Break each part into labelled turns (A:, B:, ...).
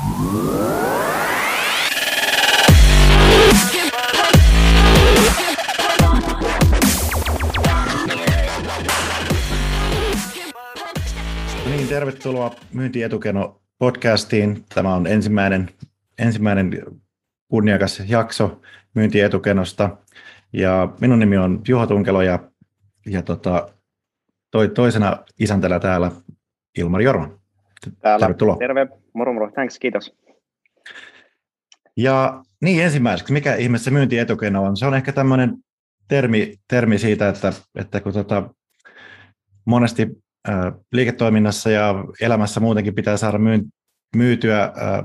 A: No niin, tervetuloa Myyntietukeno podcastiin. Tämä on ensimmäinen, ensimmäinen kunniakas jakso Myyntietukenosta. Ja minun nimi on Juho Tunkelo ja, ja tota, toi, toisena isäntänä täällä Ilmari Jorma.
B: Täällä.
A: Tervetuloa.
B: Terve, moro moro, thanks, kiitos.
A: Ja niin ensimmäiseksi, mikä ihme se myyntietukeno on? Se on ehkä tämmöinen termi, termi siitä, että, että kun tota, monesti ää, liiketoiminnassa ja elämässä muutenkin pitää saada myy, myytyä ää,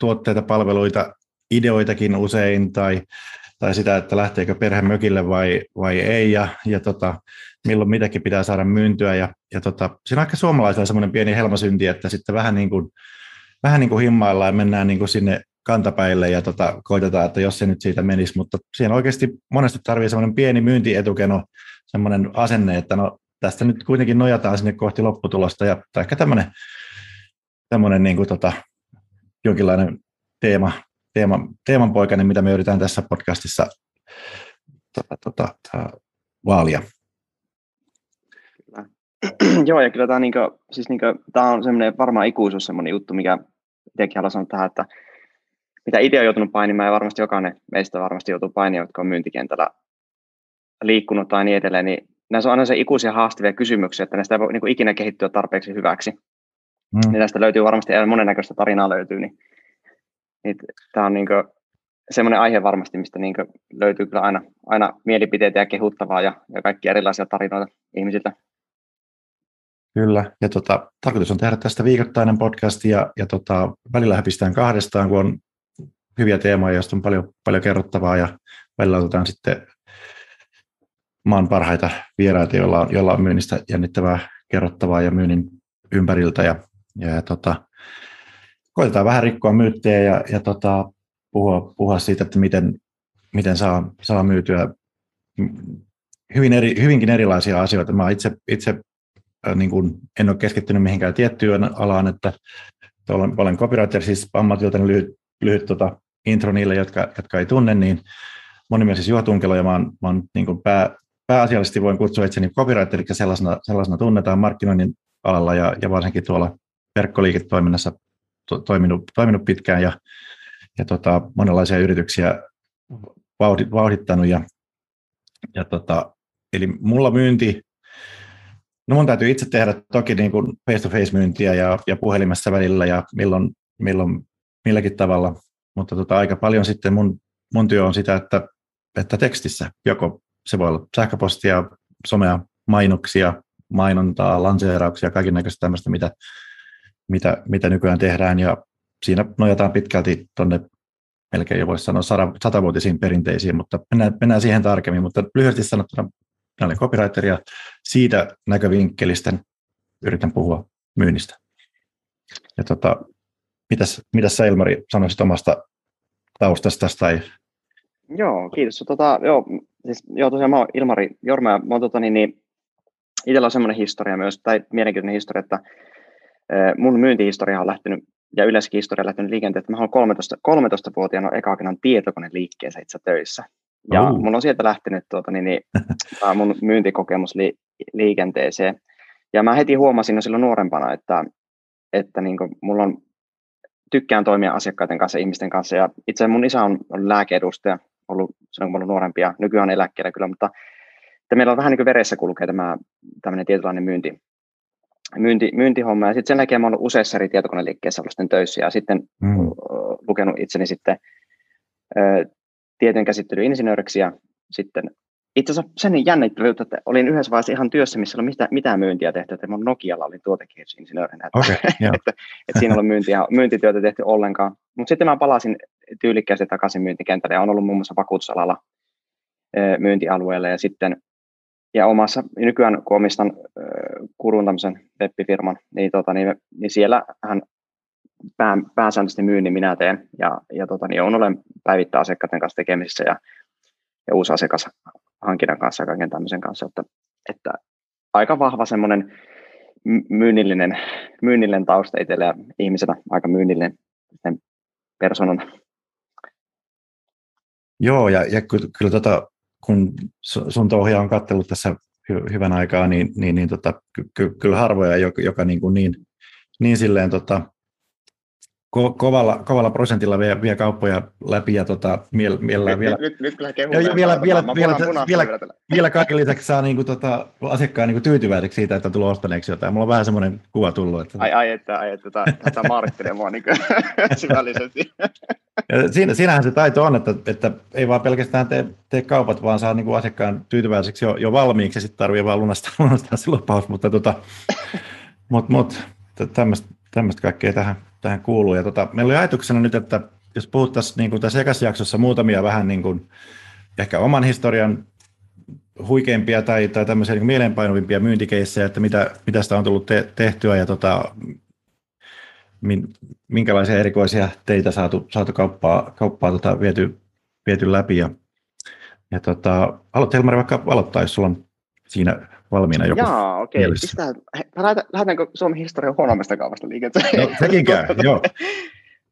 A: tuotteita, palveluita, ideoitakin usein tai, tai sitä, että lähteekö perhe mökille vai, vai ei ja, ja tota, milloin mitäkin pitää saada myyntyä. Ja, ja tota, siinä on ehkä suomalaisilla semmoinen pieni helmasynti, että sitten vähän niin kuin, vähän niin kuin himmaillaan ja mennään niin kuin sinne kantapäille ja tota, koitetaan, että jos se nyt siitä menisi, mutta siinä oikeasti monesti tarvii semmoinen pieni myyntietukeno, semmoinen asenne, että no tästä nyt kuitenkin nojataan sinne kohti lopputulosta ja tai ehkä tämmöinen, tämmöinen niin kuin tota, jonkinlainen teema, teema, teemanpoikainen, mitä me yritetään tässä podcastissa tota, tota, vaalia.
B: Joo, ja kyllä tämä, niinku, siis niinku, tämä on semmoinen varmaan ikuisuus semmoinen juttu, mikä itsekin haluan sanoa tähän, että mitä itse on joutunut painimaan, ja varmasti jokainen meistä varmasti joutuu painimaan, jotka on myyntikentällä liikkunut tai niin edelleen, niin näissä on aina se ikuisia haastavia kysymyksiä, että näistä ei voi niin kuin ikinä kehittyä tarpeeksi hyväksi. Mm. Niin näistä löytyy varmasti monennäköistä tarinaa löytyy, niin, niin tämä on niin kuin semmoinen aihe varmasti, mistä niin löytyy kyllä aina, aina mielipiteitä ja kehuttavaa ja, ja kaikki erilaisia tarinoita ihmisiltä.
A: Kyllä, ja tota, tarkoitus on tehdä tästä viikoittainen podcast ja, ja tota, välillä pistetään kahdestaan, kun on hyviä teemoja, joista on paljon, paljon kerrottavaa ja välillä otetaan sitten maan parhaita vieraita, joilla on, joilla on myynnistä jännittävää kerrottavaa ja myynnin ympäriltä ja, ja, tota, koitetaan vähän rikkoa myyttejä ja, ja tota, puhua, puhua siitä, että miten, miten saa, saa myytyä hyvin eri, hyvinkin erilaisia asioita. Mä itse, itse niin kuin en ole keskittynyt mihinkään tiettyyn alaan, että olen, olen copywriter siis ammatilta lyhyt, lyhyt tota, intro niille, jotka, jotka ei tunne, niin moni mies siis Juha Tunkelo ja mä oon, mä oon niin kuin pää, pääasiallisesti voin kutsua itseni copywriteriksi sellaisena, sellaisena tunnetaan markkinoinnin alalla ja, ja varsinkin tuolla verkkoliiketoiminnassa to, toiminut, toiminut pitkään ja, ja tota, monenlaisia yrityksiä vauhdit, vauhdittanut. Ja, ja tota, eli mulla myynti, no mun täytyy itse tehdä toki niin kuin face-to-face myyntiä ja, ja puhelimessa välillä ja milloin, milloin milläkin tavalla, mutta tota, aika paljon sitten mun, mun työ on sitä, että, että tekstissä joko se voi olla sähköpostia, somea, mainoksia, mainontaa, lanseerauksia, kaiken näköistä tämmöistä, mitä, mitä, mitä nykyään tehdään. Ja siinä nojataan pitkälti tuonne melkein jo voisi sanoa satavuotisiin perinteisiin, mutta mennään, mennään siihen tarkemmin. Mutta lyhyesti sanottuna minä olen copywriter ja siitä näkövinkkelistä yritän puhua myynnistä. Ja tota, mitäs, mitäs sä Ilmari sanoisit omasta taustasta tai
B: Joo, kiitos. Tota, joo, siis, joo, tosiaan mä oon Ilmari Jorma ja mä oon, tota, niin, niin, itsellä on semmoinen historia myös, tai mielenkiintoinen historia, että mun myyntihistoria on lähtenyt, ja yleensäkin historia on lähtenyt liikenteen, että mä oon 13, 13-vuotiaana eka tietokone liikkeessä itse töissä. Ja uh. mun on sieltä lähtenyt tuota, niin, niin, mun myyntikokemus li, liikenteeseen. Ja mä heti huomasin jo silloin nuorempana, että, että niin kuin, mulla on tykkään toimia asiakkaiden kanssa, ihmisten kanssa. Ja itse mun isä on, on lääkeedustaja, ollut silloin kun olen ollut nuorempia, nykyään eläkkeellä kyllä, mutta että meillä on vähän niin kuin veressä kulkee tämä tämmöinen tietynlainen myynti, myynti, myyntihomma. Ja sitten sen jälkeen olen ollut useissa eri tietokoneliikkeissä ollut sitten töissä ja sitten mm. lukenut itseni sitten käsittelyinsinööriksi ja sitten itse asiassa sen jännittävä että olin yhdessä vaiheessa ihan työssä, missä ei ole mitään, mitään myyntiä tehty, että mun Nokialla oli tuotekehitysinsinöörinä, että, okay, että, että, siinä ei ollut myyntiä, myyntityötä tehty ollenkaan. Mutta sitten mä palasin tyylikkäästi takaisin myyntikentälle ja on ollut muun muassa vakuutusalalla myyntialueella ja sitten ja omassa, nykyään kun omistan Kurun tämmöisen web-firman, niin, tota, niin, niin siellä hän pää, pääsääntöisesti myynnin minä teen ja, ja tota, niin on olen päivittäin asiakkaiden kanssa tekemisissä ja, ja uusi asiakashankinnan kanssa ja kaiken tämmöisen kanssa, että, että aika vahva semmoinen myynnillinen, myynnillinen tausta itsellä ja ihmisenä aika myynnillinen sen persoonan.
A: Joo, ja, ja kyllä, kyllä tota, kun sun touhia on katsellut tässä hy, hyvän aikaa, niin, niin, niin tota, ky, ky, kyllä harvoja, joka, joka niin, kuin niin, niin silleen tota, ko, kovalla, kovalla prosentilla vie, vie kauppoja läpi ja tota, miel, mielellään vielä...
B: Nyt, nyt, kyllä ja
A: vielä, vielä, vielä, vielä, vielä, kaiken lisäksi saa niinku, tota, asiakkaan niinku tyytyväiseksi siitä, että tulee ostaneeksi jotain. Mulla on vähän semmoinen kuva tullut. Että...
B: Ai, ai, että, ai, että tätä maarittelee mua niin syvällisesti.
A: Ja siinä, siinähän se taito on, että, että ei vaan pelkästään tee, tee kaupat, vaan saa niinku asiakkaan tyytyväiseksi jo, jo valmiiksi ja sitten tarvii vaan lunastaa, lunastaa se lupaus, mutta tota, mut, mut, tämmöistä kaikkea tähän tähän kuuluu. Ja tota, meillä oli ajatuksena nyt, että jos puhuttaisiin niin kuin tässä ekassa jaksossa muutamia vähän niin kuin, ehkä oman historian huikeimpia tai, tai tämmöisiä niin mieleenpainuvimpia myyntikeissejä, että mitä, mitä sitä on tullut te, tehtyä ja tota, min, minkälaisia erikoisia teitä saatu, saatu kauppaa, kauppaa tota, viety, viety läpi. Ja, ja tota, haluat Helmari vaikka aloittaa, jos sulla on siinä valmiina joku
B: Jaa, okei. Okay. Pistää, lähdetäänkö Suomen historian huonommasta kaupasta liikenteeseen?
A: No, sekin käy, joo.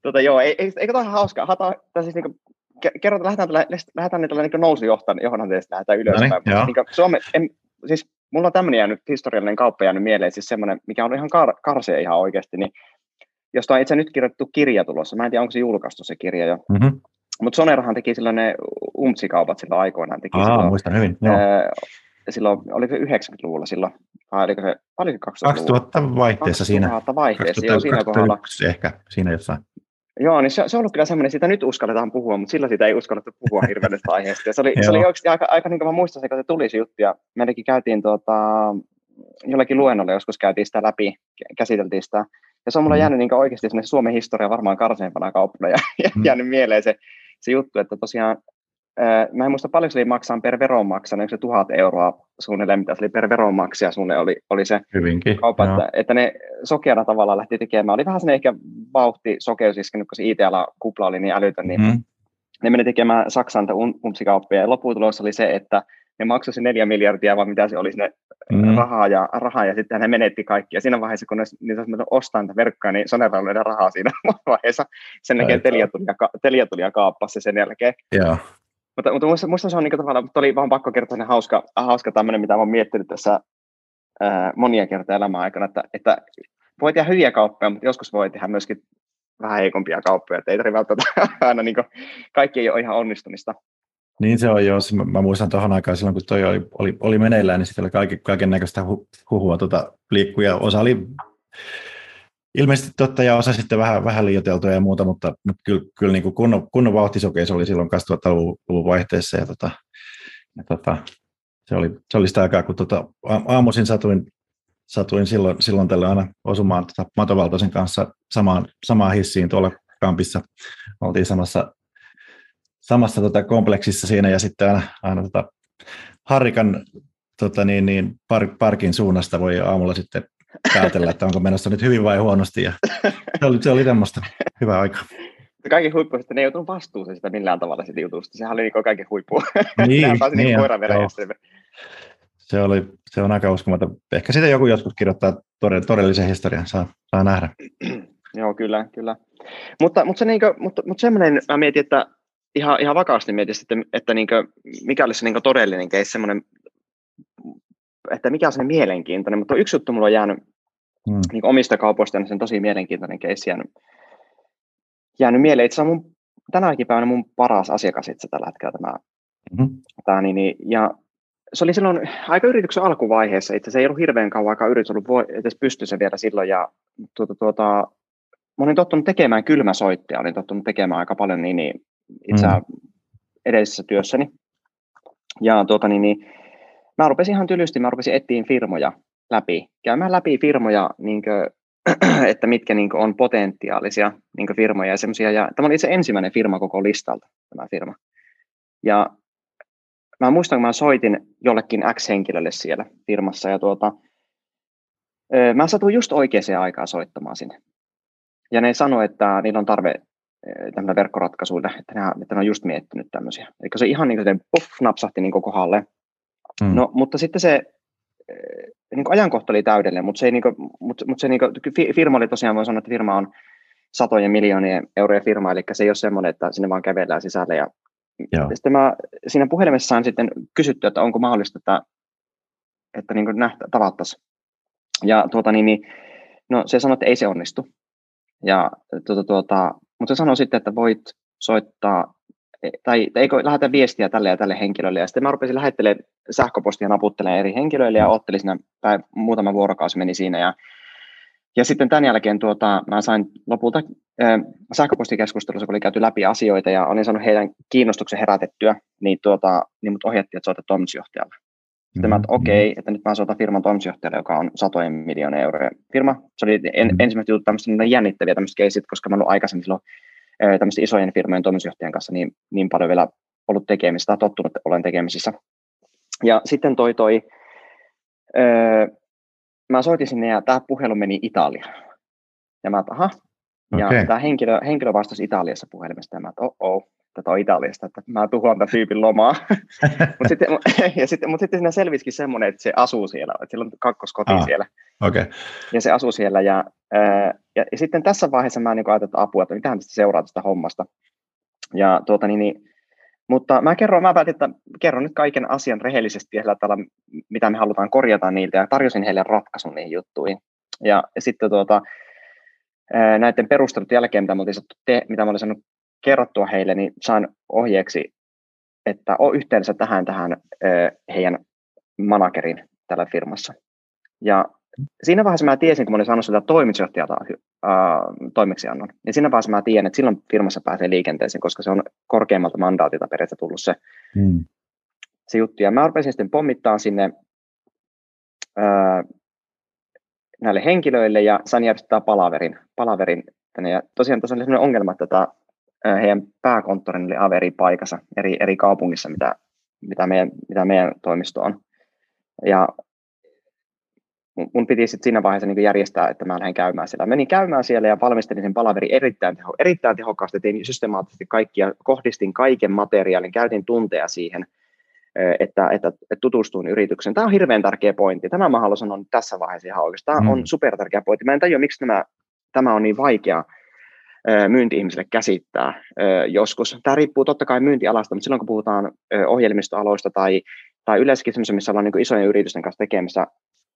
B: tota, joo, eikö, eikö tämä hauskaa? Hata, siis niin kuin, kerrotaan, lähdetään, lähdetään niitä niin nousujohdan johdanteesta, lähdetään ylöspäin. No niin, niin Suome, en, siis mulla on tämmöinen jäänyt, historiallinen kauppa jäänyt mieleen, siis semmoinen, mikä on ihan kar, karsea ihan oikeasti, niin josta on itse nyt kirjoitettu kirja tulossa. Mä en tiedä, onko se julkaistu se kirja jo. Mm-hmm. Mutta Sonerahan teki silloin ne umtsikaupat silloin aikoinaan. Teki
A: Aa, silloin, muistan hyvin. Joo. Ää,
B: silloin, oliko se 90-luvulla silloin, vai oliko se, oliko
A: 2000 2000 vaihteessa 2000 siinä.
B: 2000 vaihteessa, 2000, joo, siinä kohdalla.
A: ehkä, siinä jossain.
B: Joo, niin se, se on ollut kyllä semmoinen, siitä nyt uskalletaan puhua, mutta silloin siitä ei uskallettu puhua hirveän tästä aiheesta. Ja se oli, se oli oikeasti aika, aika niin kuin mä muistan se, kun se tuli se juttu, ja meilläkin käytiin tuota, jollakin luennolla joskus käytiin sitä läpi, käsiteltiin sitä, ja se on mulla mm. jäänyt niin oikeasti Suomen historia varmaan karseimpana kauppana, ja, ja mm. jäänyt mieleen se, se juttu, että tosiaan mä en muista paljon se oli maksaa per veronmaksaja, onko se tuhat euroa suunnilleen, mitä se oli per veronmaksaja suunnilleen oli, oli se
A: Hyvinkin,
B: kauppa, että, että, ne sokeana tavalla lähti tekemään. Oli vähän sellainen ehkä vauhti sokeus iskenyt, kun se IT-ala-kupla oli niin älytön, niin mm. ne meni tekemään Saksan umpsikauppia, ja lopputulos oli se, että ne maksoi se neljä miljardia, vai mitä se oli sinne mm. rahaa, ja, rahaa, ja sitten ne menetti kaikki. Ja siinä vaiheessa, kun ne, niin olisi ostaa niitä verkkoja, niin Sonera oli rahaa siinä vaiheessa. Sen näkee Telia tuli, ja, Telia tuli ja kaappasi sen jälkeen.
A: Joo.
B: Mutta, mutta musta, musta se on niin tavallaan, mutta oli vaan pakko kertoa hauska, hauska tämmöinen, mitä olen miettinyt tässä ää, monia kertaa elämän aikana, että, että voi tehdä hyviä kauppoja, mutta joskus voi tehdä myöskin vähän heikompia kauppoja, että ei tarvitse välttämättä aina, niin kuin, kaikki ei ole ihan onnistumista.
A: Niin se on jo, mä muistan tuohon aikaan silloin, kun toi oli, oli, oli meneillään, niin sitten oli kaiken, näköistä huhua tuota, liikkuja. Osa oli ilmeisesti totta ja osa sitten vähän, vähän liioiteltuja ja muuta, mutta, mutta kyllä, kyllä niin kuin kunnon, kunnon vauhtisokeus oli silloin 2000-luvun vaihteessa ja, tota, ja tota, se, oli, se oli sitä aikaa, kun tota, aamuisin satuin, satuin silloin, silloin tällä aina osumaan tota, matovaltoisen kanssa samaan, samaan hissiin tuolla kampissa. Oltiin samassa, samassa tota, kompleksissa siinä ja sitten aina, aina tota, Harrikan tota, niin, niin, parkin suunnasta voi aamulla sitten päätellä, että onko menossa nyt hyvin vai huonosti. Ja se oli, se oli tämmöistä hyvää aikaa.
B: Kaikki huippu, että ne ei joutunut vastuuseen sitä millään tavalla siitä jutusta. Sehän oli niin kaiken huippu.
A: Niin,
B: niin,
A: niin se, oli, se on aika uskomaton. Ehkä sitä joku joskus kirjoittaa todellisen historian, saa, saa nähdä.
B: Joo, kyllä, kyllä. Mutta, mutta, se, niin kuin, mutta, mutta semmoinen, mä mietin, että ihan, ihan vakaasti mietin, että, että niin kuin, mikä olisi se niin todellinen case, semmoinen että mikä on se mielenkiintoinen, mutta yksi juttu mulla on jäänyt hmm. niin omista kaupoista, niin se on tosi mielenkiintoinen keissi jäänyt, jäänyt mieleen. Itse mun tänäkin päivänä mun paras asiakas itse tällä hetkellä tämä, hmm. tämä niin, niin, ja se oli silloin aika yrityksen alkuvaiheessa, itse se ei ollut hirveän kauan aikaa yritys ollut voi, edes pystyssä vielä silloin, ja tuota, tuota, mä olin tottunut tekemään kylmäsoittia, olin tottunut tekemään aika paljon niin, niin itse mm. edellisessä työssäni. Ja tuota, niin, niin, mä rupesin ihan tylysti, mä rupesin etsiä firmoja läpi, käymään läpi firmoja, niin kuin, että mitkä niin kuin, on potentiaalisia niin kuin, firmoja ja semmoisia. Ja tämä oli itse ensimmäinen firma koko listalta, tämä firma. Ja mä muistan, kun mä soitin jollekin X-henkilölle siellä firmassa ja tuota, mä satuin just oikeaan aikaan soittamaan sinne. Ja ne sanoi, että niillä on tarve tämmöillä verkkoratkaisuille, että ne, että ne on just miettinyt tämmöisiä. Eli se ihan niin kuin puff, napsahti niin kohdalle. Mm. No, mutta sitten se niin kuin ajankohta oli täydellinen, mutta se, ei, niin kuin, mutta, mutta se niin kuin, firma oli tosiaan, voi sanoa, että firma on satojen miljoonien eurojen firma, eli se ei ole semmoinen, että sinne vaan kävellään sisälle. Ja Joo. sitten mä siinä puhelimessa on sitten kysytty, että onko mahdollista, että, että niin nähtä, tavattaisiin. Ja tuota, niin, niin, no, se sanoi, että ei se onnistu. Ja, tuota, tuota, mutta se sanoi sitten, että voit soittaa tai, tai eikö lähetä viestiä tälle ja tälle henkilölle. Ja sitten mä rupesin lähettelemään sähköpostia naputtelemaan eri henkilöille ja ottelin siinä päiv- muutama vuorokausi meni siinä. Ja, ja sitten tämän jälkeen tuota, mä sain lopulta äh, sähköpostikeskustelussa, kun oli käyty läpi asioita ja olin saanut heidän kiinnostuksen herätettyä, niin, tuota, niin mut ohjattiin, että soita toimitusjohtajalle. Sitten mä, että mm-hmm. okei, okay, että nyt mä soitan firman toimitusjohtajalle, joka on satojen miljoonaa euroa firma. Se oli en, mm-hmm. ensimmäiset jutut tämmöistä jännittäviä tämmöistä keisit, koska mä ollut aikaisemmin silloin tämmöisten isojen firmojen toimitusjohtajan kanssa niin, niin paljon vielä ollut tekemistä tai tottunut olen tekemisissä. Ja sitten toi, toi öö, mä soitin sinne ja tämä puhelu meni Italiaan. Ja mä, aha. Ja okay. tämä henkilö, henkilö vastasi Italiassa puhelimesta ja mä, että oh, oh tätä on Italiasta, että mä tuhoan tämän tyypin lomaa. mutta sitten, ja sitten, mut sitten siinä selvisikin semmoinen, että se asuu siellä, että sillä on kakkoskoti ah, siellä.
A: Okay.
B: Ja se asuu siellä. Ja, ja, ja sitten tässä vaiheessa mä niin ajattelin, että apua, että mitähän tästä seuraa tästä hommasta. Ja tuota, niin, niin, mutta mä kerron, mä päätin, että kerron nyt kaiken asian rehellisesti tällä, mitä me halutaan korjata niiltä, ja tarjosin heille ratkaisun niihin juttuihin. Ja, ja sitten tuota, näiden perustelut jälkeen, mitä mä olin, te, mitä mä olin saanut kerrottua heille, niin saan ohjeeksi, että ole yhteydessä tähän, tähän heidän managerin tällä firmassa. Ja siinä vaiheessa mä tiesin, kun mä olin saanut sitä toimitusjohtajalta äh, toimeksiannon, niin siinä vaiheessa mä tiedän, että silloin firmassa pääsee liikenteeseen, koska se on korkeammalta mandaatilta periaatteessa tullut se, mm. se juttu. Ja mä rupesin sitten pommittaa sinne äh, näille henkilöille ja sain järjestää palaverin, palaverin tänne. Ja tosiaan tässä oli sellainen ongelma, että tämä heidän pääkonttorin oli aivan eri paikassa, eri, eri kaupungissa, mitä, mitä, meidän, mitä meidän toimisto on. Ja mun piti sitten siinä vaiheessa niin järjestää, että mä lähden käymään siellä. Menin käymään siellä ja valmistelin sen palaveri erittäin, teho, erittäin tehokkaasti, tein systemaattisesti kaikkia, kohdistin kaiken materiaalin, käytin tunteja siihen, että, että, että tutustuin yritykseen. Tämä on hirveän tärkeä pointti. Tämä mä haluan sanoa tässä vaiheessa ihan oikeasti. Tämä mm. on super tärkeä pointti. Mä en tajua, miksi tämä, tämä on niin vaikea myynti-ihmisille käsittää joskus. Tämä riippuu totta kai myyntialasta, mutta silloin kun puhutaan ohjelmistoaloista tai, tai yleensäkin semmoisia, missä ollaan niin isojen yritysten kanssa tekemissä,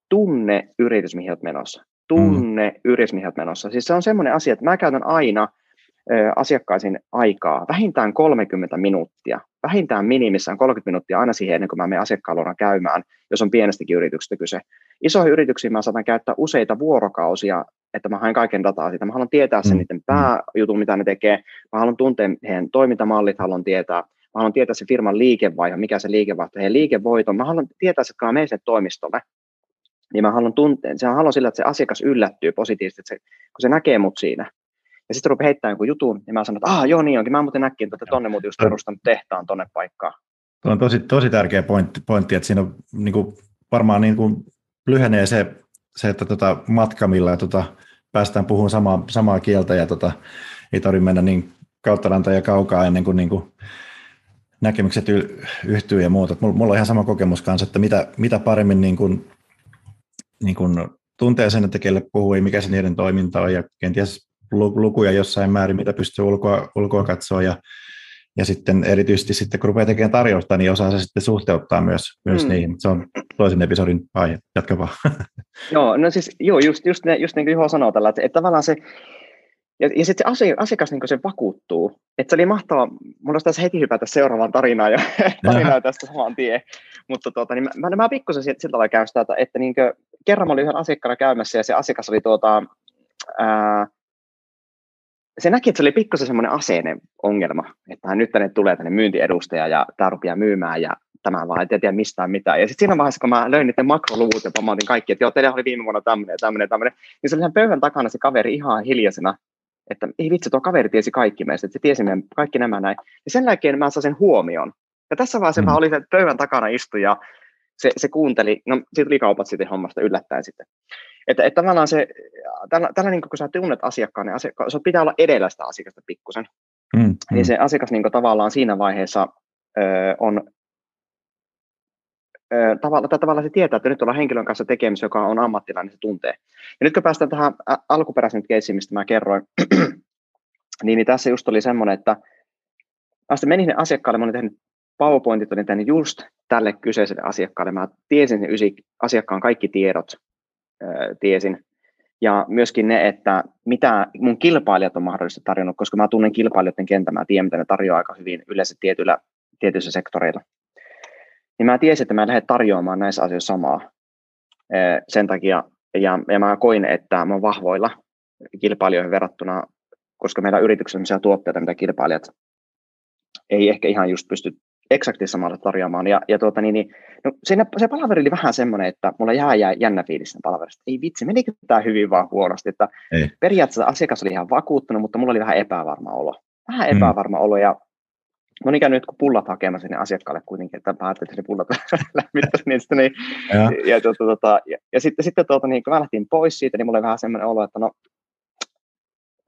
B: tunne yritys, mihin olet menossa. Tunne mm. yritys, mihin olet menossa. Siis se on semmoinen asia, että mä käytän aina asiakkaisiin aikaa vähintään 30 minuuttia, vähintään minimissään 30 minuuttia aina siihen ennen kuin mä menen asiakkaan käymään, jos on pienestäkin yrityksestä kyse. Isoihin yrityksiin mä saatan käyttää useita vuorokausia että mä haen kaiken dataa siitä. Mä haluan tietää sen mm. niiden pääjutun, mitä ne tekee. Mä haluan tuntea heidän toimintamallit, haluan tietää. Mä haluan tietää se firman liikevaihe, mikä se liikevaihto, heidän liikevoiton. Mä haluan tietää, että kun mä menen sinne toimistolle, niin mä haluan tuntea, se haluan sillä, että se asiakas yllättyy positiivisesti, että se, kun se näkee mut siinä. Ja sitten rupeaa heittämään jonkun jutun, niin mä sanon, että ah, joo niin onkin, mä muuten näkin, että tonne muuten just perustanut tehtaan tonne paikkaan.
A: Tuo on tosi, tosi tärkeä pointti, pointti että siinä on, niin kuin, varmaan niin kuin, lyhenee se se, että tota matka, millä tota, päästään puhumaan samaa, samaa kieltä ja tota, ei tarvitse mennä niin kautta ja kaukaa ennen kuin, niin kuin näkemykset yhtyy ja muuta. Mulla on ihan sama kokemus kanssa, että mitä, mitä paremmin niin kuin, niin kuin tuntee sen, että kelle puhuu ja mikä se niiden toiminta on ja kenties lukuja jossain määrin, mitä pystyy ulkoa, ulkoa katsoa ja ja sitten erityisesti sitten, kun rupeaa tekemään tarjousta, niin osaa se sitten suhteuttaa myös, myös mm. niihin. Se on toisen episodin aihe. Jatka vaan.
B: Joo, no siis joo, just, just, ne, just niin kuin Juho sanoo tällä, että, että tavallaan se, ja, ja sitten se asiakas niin se vakuuttuu. Että se oli mahtavaa. Mulla olisi tässä heti hypätä seuraavaan tarinaan ja tarinaa tästä saman tien. Mutta tuota, niin mä, mä, mä pikkusen sillä tavalla käyn sitä, että, että niin kuin, kerran mä olin yhden asiakkaana käymässä ja se asiakas oli tuota, ää, se näki, että se oli pikkusen semmoinen aseinen ongelma, että nyt tänne tulee tänne myyntiedustaja ja tämä rupeaa myymään ja tämä vaan, ei tiedä mistään mitään. Ja sitten siinä vaiheessa, kun mä löin niiden makroluvut ja pamautin kaikki, että joo, teillä oli viime vuonna tämmöinen, tämmöinen, tämmöinen, niin se oli ihan pöydän takana se kaveri ihan hiljaisena, että ei vitsi, tuo kaveri tiesi kaikki meistä, että se tiesi meidän kaikki nämä näin. Ja sen jälkeen mä sain sen huomioon. Ja tässä vaiheessa mm. mä olin, pöydän takana istuja se, se kuunteli, no siitä tuli kaupat sitten hommasta yllättäen sitten. Että, että tavallaan se, tällä, tällä niin kun sä tunnet asiakkaan, niin asiakka, se pitää olla edellä sitä asiakasta pikkusen. Mm, mm. Niin se asiakas niin tavallaan siinä vaiheessa ö, on tavalla, tai tavallaan se tietää, että nyt ollaan henkilön kanssa tekemisissä, joka on ammattilainen, se tuntee. Ja nyt kun päästään tähän alkuperäisen keissiin, mistä mä kerroin, Niin, niin tässä just oli semmoinen, että mä sitten menin sinne asiakkaalle, mä olin tehnyt PowerPointit, olin tehnyt just tälle kyseiselle asiakkaalle. Mä tiesin sen ysi, asiakkaan kaikki tiedot, tiesin. Ja myöskin ne, että mitä mun kilpailijat on mahdollisesti tarjonnut, koska mä tunnen kilpailijoiden kentän, mä tiedän, mitä ne tarjoaa aika hyvin yleensä tietyillä, tietyissä sektoreilla. Niin mä tiesin, että mä en lähde tarjoamaan näissä asioissa samaa. Sen takia, ja, ja mä koin, että mä oon vahvoilla kilpailijoihin verrattuna, koska meillä on yrityksessä tuotteita, mitä kilpailijat ei ehkä ihan just pysty eksakti samalla tarjoamaan. Ja, ja tuota, niin, niin, no, siinä, se palaveri oli vähän semmoinen, että mulla jää, jää jännä fiilis palaverista. Ei vitsi, menikö tämä hyvin vaan huonosti. Että ei. Periaatteessa asiakas oli ihan vakuuttunut, mutta mulla oli vähän epävarma olo. Vähän mm. epävarma olo ja Mä olin käynyt jotkut pullat hakemassa sinne asiakkaalle kuitenkin, että ajattelin, että ne pullat lämmittäisi niistä. Niin, ja, ja, tuota, tuota, ja, ja, sitten, sitten tuota, niin, kun mä lähtin pois siitä, niin mulla oli vähän semmoinen olo, että no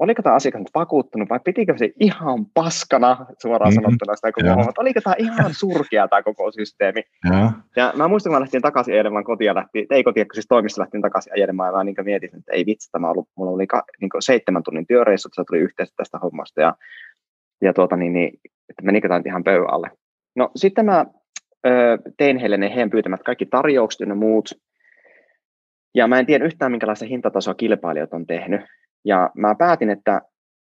B: oliko tämä asiakas nyt vakuuttunut vai pitikö se ihan paskana suoraan mm-hmm. sanottuna sitä koko homma, oliko tämä ihan surkea tämä koko systeemi. Ja, ja mä muistan, kun mä lähtin takaisin ajelemaan kotia, lähti, ei kotia, kun siis toimista lähtin takaisin ajelemaan, ja mä niin mietin, että ei vitsi, tämä ollut, mulla oli ka, niin seitsemän tunnin työreissu, että se tuli yhteistä tästä hommasta, ja, ja tuota, niin, niin, että menikö tämä ihan pöydän alle. No sitten mä ö, tein heille ne heidän pyytämät kaikki tarjoukset ja muut, ja mä en tiedä yhtään, minkälaista hintatasoa kilpailijat on tehnyt. Ja mä päätin, että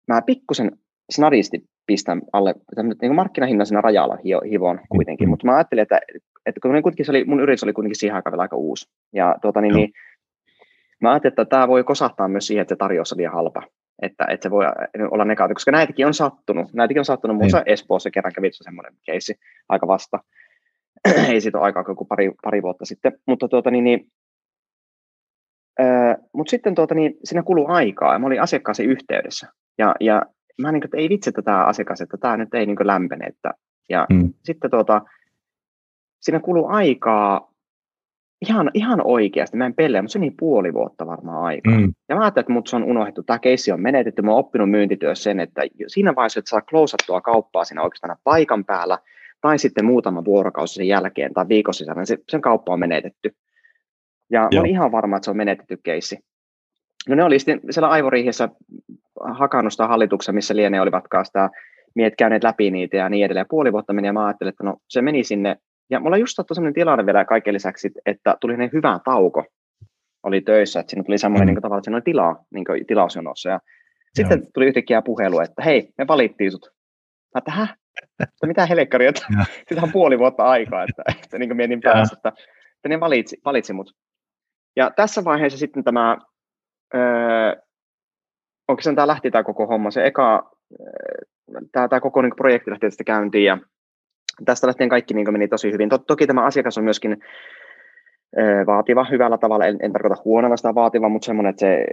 B: mä pikkusen snadisti pistän alle niin markkinahinnan siinä rajalla hivon kuitenkin, mm. mutta mä ajattelin, että, että kun kuitenkin se oli, mun yritys oli kuitenkin siihen aikaan vielä aika uusi. Ja tuota, niin, niin, mä ajattelin, että tämä voi kosahtaa myös siihen, että se tarjous on liian halpa. Että, että se voi olla negatiivinen, koska näitäkin on sattunut. Näitäkin on sattunut, muun muassa niin. Espoossa kerran kävi semmoinen keissi aika vasta. Ei siitä ole aikaa kuin pari, pari vuotta sitten. Mutta tuota, niin, niin, mutta sitten tuota, niin, siinä kuluu aikaa ja mä olin asiakkaaseen yhteydessä. Ja, ja mä niin, että ei vitsi, että tämä asiakas, että tämä nyt ei niin lämpene. Että, ja mm. sitten tuota, siinä kuluu aikaa ihan, ihan oikeasti, mä en pelleä, mutta se niin puoli vuotta varmaan aikaa. Mm. Ja mä ajattelin, että mut se on unohdettu, tämä keissi on menetetty, mä oon oppinut myyntityössä sen, että siinä vaiheessa, että saa klousattua kauppaa siinä oikeastaan paikan päällä, tai sitten muutama vuorokausi sen jälkeen tai viikon sisällä, niin se, sen kauppa on menetetty. Ja Joo. mä olin ihan varma, että se on menetetty keissi. No ne oli sitten siellä aivoriihessä hakannut sitä hallituksen, missä lienee olivatkaan sitä miet käyneet läpi niitä ja niin edelleen. Puoli vuotta meni ja mä ajattelin, että no se meni sinne. Ja mulla just sattui sellainen tilanne vielä kaiken lisäksi, että tuli ne hyvä tauko. Oli töissä, että siinä tuli semmoinen mm. niin tavalla, että siinä oli tilaa, niin tilausjonossa. Ja sitten Joo. tuli yhtäkkiä puhelu, että hei, me valittiin sut. Mä että häh? Että mitä helekkaria, että sitä on puoli vuotta aikaa, että, että niin mietin päässä, että, että ne valitsi, valitsi mut. Ja tässä vaiheessa sitten tämä, öö, oikeastaan tämä lähti tämä koko homma, se eka, tämä, tämä koko niin projekti lähti tästä käyntiin ja tästä lähtien kaikki niin meni tosi hyvin. Toki tämä asiakas on myöskin vaativa hyvällä tavalla, en, en tarkoita huonolla sitä vaativa, mutta semmoinen, että se,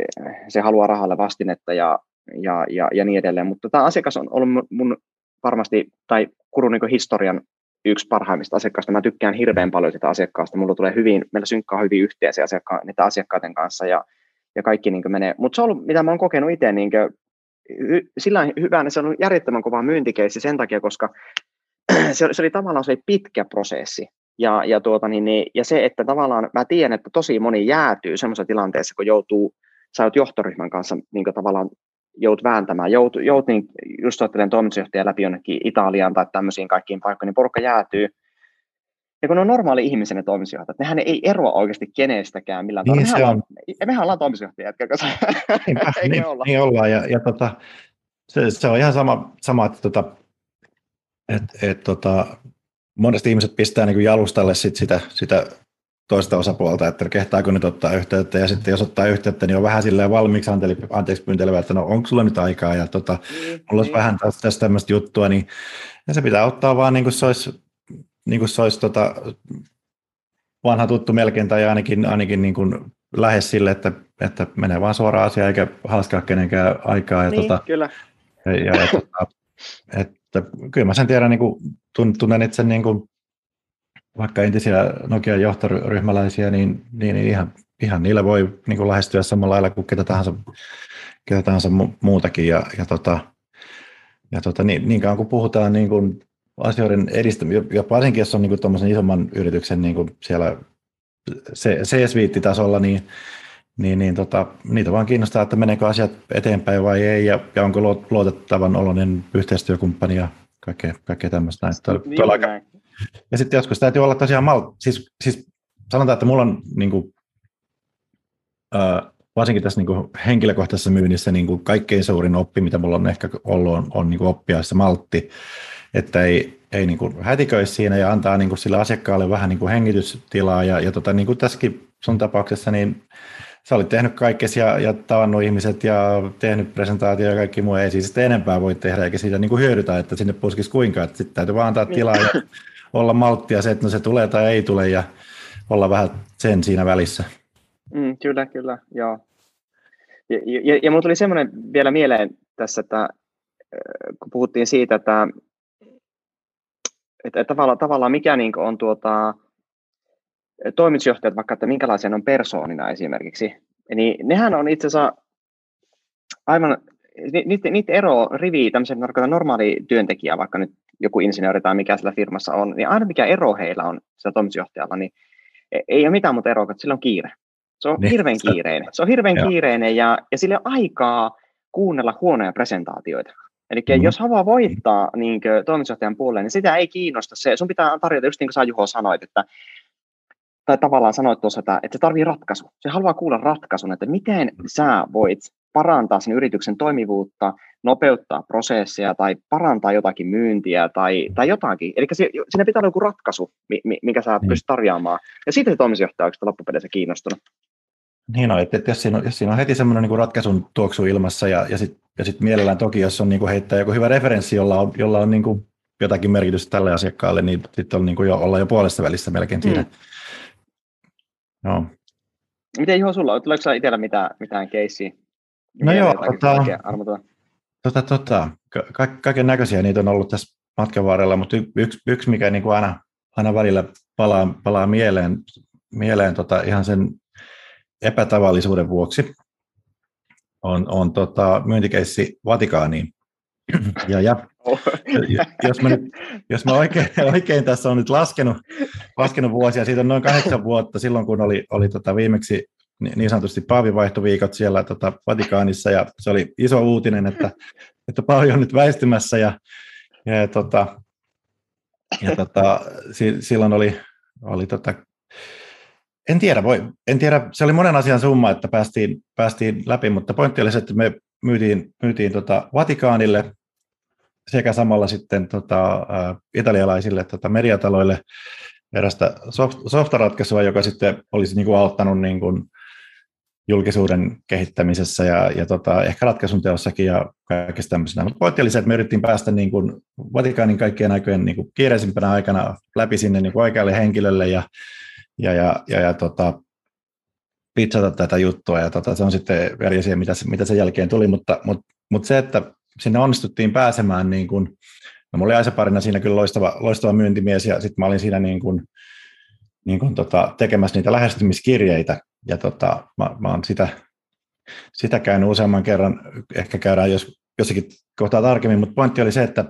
B: se haluaa rahalle vastinetta ja, ja, ja, ja niin edelleen. Mutta tämä asiakas on ollut mun varmasti, tai Kurun niin historian yksi parhaimmista asiakkaista. Mä tykkään hirveän paljon sitä asiakkaasta. Mulla tulee hyvin, meillä synkkaa hyvin yhteen asiakka- niitä asiakkaiden kanssa ja, ja kaikki niin menee. Mutta se on ollut, mitä mä oon kokenut itse, niin hy, sillä hyvänä, se on järjettömän kova myyntikeissi sen takia, koska se, se oli tavallaan se oli pitkä prosessi. Ja, ja, tuota, niin, niin, ja se, että tavallaan mä tiedän, että tosi moni jäätyy semmoisessa tilanteessa, kun joutuu, sä oot johtoryhmän kanssa niin tavallaan jout vääntämään, jout, jout niin, just ajattelen toimitusjohtaja läpi jonnekin Italiaan tai tämmöisiin kaikkiin paikkoihin, niin porukka jäätyy. Ja kun ne on normaali ihmisen ne toimitusjohtajat, nehän ei eroa oikeasti kenestäkään millään
A: niin
B: tavalla.
A: Se on.
B: Mehän ollaan toimitusjohtajia, koska
A: niin, niin, olla? niin ollaan. Ja, ja tota, se, se, on ihan sama, sama että tota, et, et, tota, monesti ihmiset pistää niin jalustalle sit sitä, sitä toista osapuolta, että kehtaako nyt ottaa yhteyttä, ja sitten jos ottaa yhteyttä, niin on vähän silleen valmiiksi anteli, anteeksi pyyntelevä, että no onko sulla nyt aikaa, ja tota, mm, mulla olisi mm. vähän tästä, tästä tämmöistä juttua, niin ja se pitää ottaa vaan niin kuin se olisi, niin kuin se olisi tota, vanha tuttu melkein, tai ainakin, ainakin niin kuin lähes sille, että, että menee vaan suoraan asiaan, eikä haaskaa kenenkään aikaa. Ja,
B: niin, tota, kyllä.
A: Ja, ja, ja tota, että, kyllä mä sen tiedän, niin kuin, tunnen itse niin kuin, vaikka entisiä Nokian johtoryhmäläisiä, niin, niin, niin ihan, ihan niillä voi niin kuin lähestyä samalla lailla kuin ketä tahansa, ketä tahansa muutakin. Ja, ja, tota, ja tota, niin, niin kauan kuin puhutaan niin kuin asioiden edistämisestä, ja varsinkin jos on niin isomman yrityksen niin kuin siellä CS-viittitasolla, niin, niin, niin tota, niitä vaan kiinnostaa, että meneekö asiat eteenpäin vai ei, ja, ja onko luotettavan oloinen yhteistyökumppani ja kaikkea, kaikkea tämmöistä. Näin. Tuo, aika... Ja sitten joskus täytyy olla tosiaan mal... siis, siis sanotaan, että mulla on niin kuin, äh, varsinkin tässä niin kuin henkilökohtaisessa myynnissä niin kuin kaikkein suurin oppi, mitä mulla on ehkä ollut, on, on niin kuin oppia se maltti, että ei, ei niin kuin hätiköisi siinä ja antaa niin kuin sille asiakkaalle vähän niin kuin hengitystilaa. Ja, ja tota, niin kuin tässäkin sun tapauksessa, niin sä olit tehnyt kaikkesi ja, ja tavannut ihmiset ja tehnyt presentaatio ja kaikki muu. Ei siis enempää voi tehdä eikä siitä niin kuin hyödytä, että sinne puskisi kuinka. Että sitten täytyy vaan antaa tilaa ja olla malttia se, että no se tulee tai ei tule ja olla vähän sen siinä välissä.
B: Mm, kyllä, kyllä, joo. Ja, ja, ja mulla tuli semmoinen vielä mieleen tässä, että kun puhuttiin siitä, että, että, että tavallaan, tavallaan mikä niin on tuota, toimitusjohtajat, vaikka että minkälaisia on persoonina esimerkiksi, niin nehän on itse asiassa aivan, niitä, niitä ero rivi tämmöisen normaali työntekijä, vaikka nyt joku insinööri tai mikä sillä firmassa on, niin aina mikä ero heillä on sillä toimitusjohtajalla, niin e, ei ole mitään muuta eroa, että sillä on kiire. Se on niin. hirveän kiireinen. Se on hirveän kiireinen ja, ja sillä on aikaa kuunnella huonoja presentaatioita. Eli mm-hmm. jos haluaa voittaa niin toimitusjohtajan puolelle, niin sitä ei kiinnosta se. Sun pitää tarjota, just niin kuin sä Juho sanoit, että tai tavallaan sanoit tuossa, että, että se tarvii ratkaisu. Se haluaa kuulla ratkaisun, että miten sä voit parantaa sen yrityksen toimivuutta, nopeuttaa prosessia tai parantaa jotakin myyntiä tai, tai jotakin. Eli siinä pitää olla joku ratkaisu, mikä sä mm. pystyt tarjoamaan. Ja siitä se toimitusjohtaja on loppupeleissä kiinnostunut.
A: Niin on, että, että jos, siinä on, jos siinä on heti semmoinen niin ratkaisun tuoksu ilmassa ja, ja sitten ja sit mielellään toki, jos on niin kuin heittää joku hyvä referenssi, jolla on, jolla on niin kuin jotakin merkitystä tälle asiakkaalle, niin sitten on niin kuin jo, olla jo puolessa välissä melkein siinä. Mm.
B: No. Miten Juho sulla, tuleeko sinulla itsellä mitään, mitään keissiä?
A: No joo, tota, tota, tota, ka- kaiken näköisiä niitä on ollut tässä matkan varrella, mutta yksi, yksi mikä niin kuin aina, aina välillä palaa, palaa mieleen, mieleen tota, ihan sen epätavallisuuden vuoksi, on, on tota, myyntikeissi Vatikaaniin. Ja, ja oh. jos, mä nyt, jos mä oikein, oikein tässä on nyt laskenut, laskenut vuosia, siitä on noin kahdeksan vuotta silloin, kun oli, oli tota viimeksi niin sanotusti paavivaihtoviikot siellä tota Vatikaanissa, ja se oli iso uutinen, että, että Paavi on nyt väistymässä, ja, ja, tota, ja tota, silloin oli, oli tota, en tiedä, voi, en tiedä, se oli monen asian summa, että päästiin, päästiin läpi, mutta pointti oli se, että me myytiin, myytiin tota Vatikaanille sekä samalla sitten tota, ä, italialaisille tota, mediataloille erästä soft, softaratkaisua, joka sitten olisi niin kuin auttanut niin kuin julkisuuden kehittämisessä ja, ja tota, ehkä ratkaisun teossakin ja kaikessa tämmöisenä. Mutta pointti oli se, että me yritettiin päästä niin kuin Vatikaanin kaikkien aikojen niin kuin kiireisimpänä aikana läpi sinne niin kuin oikealle henkilölle ja, ja, ja, ja, ja tota, pitsata tätä juttua. Ja tota, se on sitten eri asia, mitä, mitä sen jälkeen tuli, mutta, mutta, mutta se, että sinne onnistuttiin pääsemään, niin kuin, no oli Aisa parina siinä kyllä loistava, loistava myyntimies ja sitten mä olin siinä niin kuin, niin kuin tota, tekemässä niitä lähestymiskirjeitä ja tota, mä, mä oon sitä, sitä käynyt useamman kerran, ehkä käydään jos, jossakin kohtaa tarkemmin, mutta pointti oli se, että,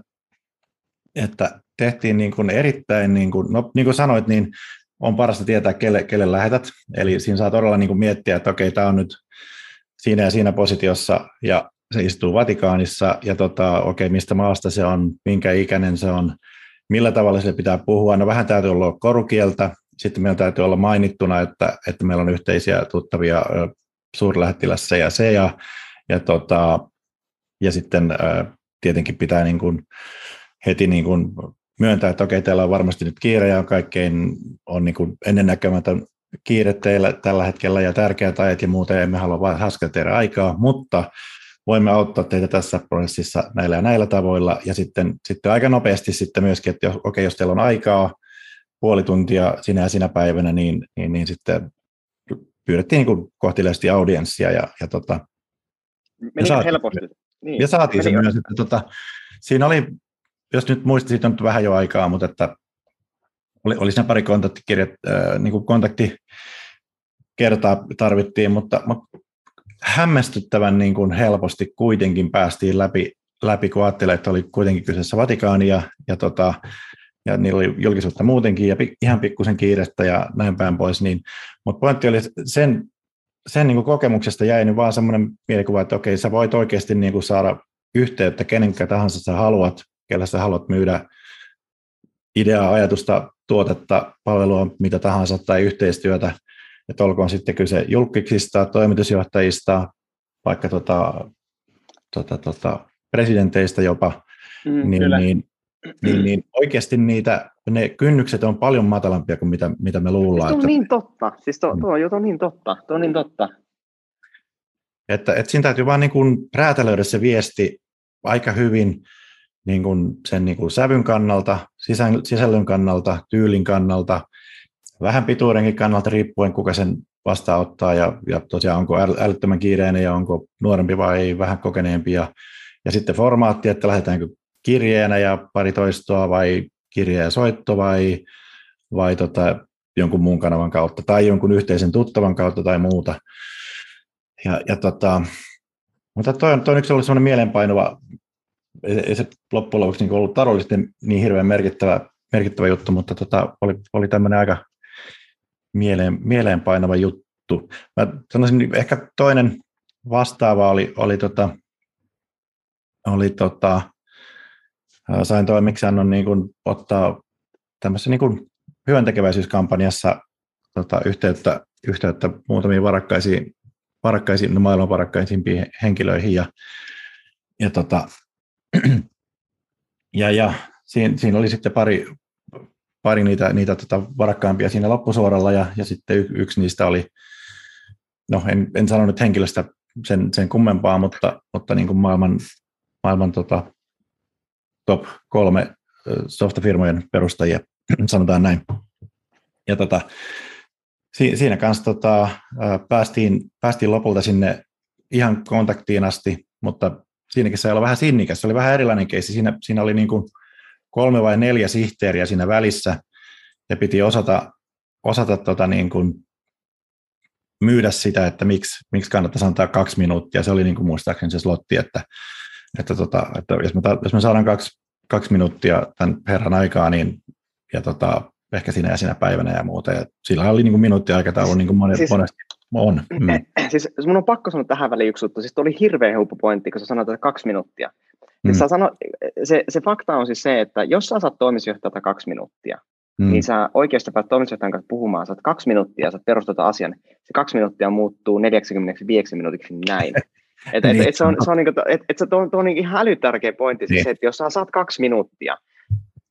A: että tehtiin niin kuin erittäin, niin kuin, no, niin kuin sanoit, niin on parasta tietää, kelle, kelle lähetät. Eli siinä saa todella niin kuin miettiä, että okei, tämä on nyt siinä ja siinä positiossa ja se istuu Vatikaanissa ja tota, okei, mistä maasta se on, minkä ikäinen se on, millä tavalla se pitää puhua. No vähän täytyy olla korukieltä, sitten meillä täytyy olla mainittuna, että, että meillä on yhteisiä tuttavia suurlähettilässä ja se ja, ja, tota, ja sitten tietenkin pitää niin kuin heti niin kuin myöntää, että okei, teillä on varmasti nyt kiire ja kaikkein on niin kuin ennennäkemätön kiire teillä tällä hetkellä ja tärkeät ajat ja muuta, emme halua vain haskata teidän aikaa, mutta voimme auttaa teitä tässä prosessissa näillä ja näillä tavoilla ja sitten, sitten aika nopeasti sitten myöskin, että jos, okei, jos teillä on aikaa puoli tuntia sinä ja sinä päivänä, niin, niin, niin sitten pyydettiin niin kohteliaasti audienssia ja, ja, tota,
B: ja saatiin, helposti.
A: Niin, ja saatiin se myös, että tota, siinä oli jos nyt muistin, siitä on nyt vähän jo aikaa, mutta että oli, oli siinä pari kontaktikirjat, äh, niin kuin kontaktikertaa tarvittiin, mutta, mutta hämmästyttävän niin kuin helposti kuitenkin päästiin läpi, läpi kun ajattelee, että oli kuitenkin kyseessä Vatikaani ja, ja, tota, ja niillä oli julkisuutta muutenkin ja ihan pikkusen kiirettä ja näin päin pois. Niin, mutta pointti oli sen sen niin kuin kokemuksesta jäi niin vaan semmoinen mielikuva, että okei, sä voit oikeasti niin kuin saada yhteyttä kenenkä tahansa sä haluat, kellä sä haluat myydä ideaa, ajatusta, tuotetta, palvelua, mitä tahansa tai yhteistyötä, että olkoon sitten kyse julkiksista, toimitusjohtajista, vaikka tota, tota, tota, presidenteistä jopa, mm, niin, niin, niin, niin oikeasti niitä, ne kynnykset on paljon matalampia kuin mitä, mitä me luullaan.
B: Siis on että, niin totta, siis tuo, mm. tuo on niin totta, tuo on niin totta.
A: Että, että siinä täytyy vaan niin kuin räätälöidä se viesti aika hyvin niin kuin sen niin kuin sävyn kannalta, sisällön kannalta, tyylin kannalta, vähän pituudenkin kannalta riippuen, kuka sen vastaanottaa ja, ja tosiaan onko älyttömän kiireinen ja onko nuorempi vai vähän kokeneempi ja, ja sitten formaatti, että lähdetäänkö kirjeenä ja pari toistoa vai kirje ja soitto vai, vai tota, jonkun muun kanavan kautta tai jonkun yhteisen tuttavan kautta tai muuta. Ja, ja tota, mutta toi on, toi on yksi ollut sellainen mielenpainuva, ei se loppujen lopuksi niin ollut taloudellisesti niin hirveän merkittävä, merkittävä juttu, mutta tota, oli, oli tämmöinen aika mieleen, mieleenpainava juttu. Mä sanoisin, ehkä toinen vastaava oli, oli, tota, oli tota, sain toimeksiannon niin kuin ottaa tämmöisessä niin kuin hyväntekeväisyyskampanjassa tota, yhteyttä, yhteyttä muutamiin varakkaisiin, varakkaisiin no maailman varakkaisimpiin henkilöihin ja, ja, tota, ja, ja siinä, siinä, oli sitten pari, pari niitä, niitä tota varakkaampia siinä loppusuoralla ja, ja sitten y, yksi niistä oli, no en, en sano nyt henkilöstä sen, sen kummempaa, mutta, mutta niin kuin maailman, maailman tota, top kolme softafirmojen perustajia, sanotaan näin. Ja tota, si, siinä kanssa tota, päästiin, päästiin lopulta sinne ihan kontaktiin asti, mutta siinäkin se oli vähän sinnikäs, se oli vähän erilainen keissi. Siinä, siinä oli niin kuin kolme vai neljä sihteeriä siinä välissä, ja piti osata, osata tota niin kuin myydä sitä, että miksi, miksi kannattaisi antaa kaksi minuuttia. Se oli niin kuin muistaakseni se slotti, että, että, tota, että jos, me, jos me saadaan kaksi, kaksi minuuttia tämän herran aikaa, niin ja tota, ehkä sinä ja sinä päivänä ja muuta. Ja sillä oli niin kuin minuuttiaikataulu siis, niin kuin monet, siis, monesti on. Mm.
B: Siis mun on pakko sanoa tähän väliin yksi juttu. Siis oli hirveä helppo pointti, kun sä sanoit, että kaksi minuuttia. Mm. Sä sano, se, se fakta on siis se, että jos sä saat toimitusjohtajalta kaksi minuuttia, mm. niin sä oikeasti päät toimitusjohtajan kanssa puhumaan, saat kaksi minuuttia, sä perustat asian, se kaksi minuuttia muuttuu 45 minuutiksi näin. Et, et, niin. et se on, se on, niinku, et, et se on, on niin ihan älytärkeä pointti, siis niin. että jos sä saat kaksi minuuttia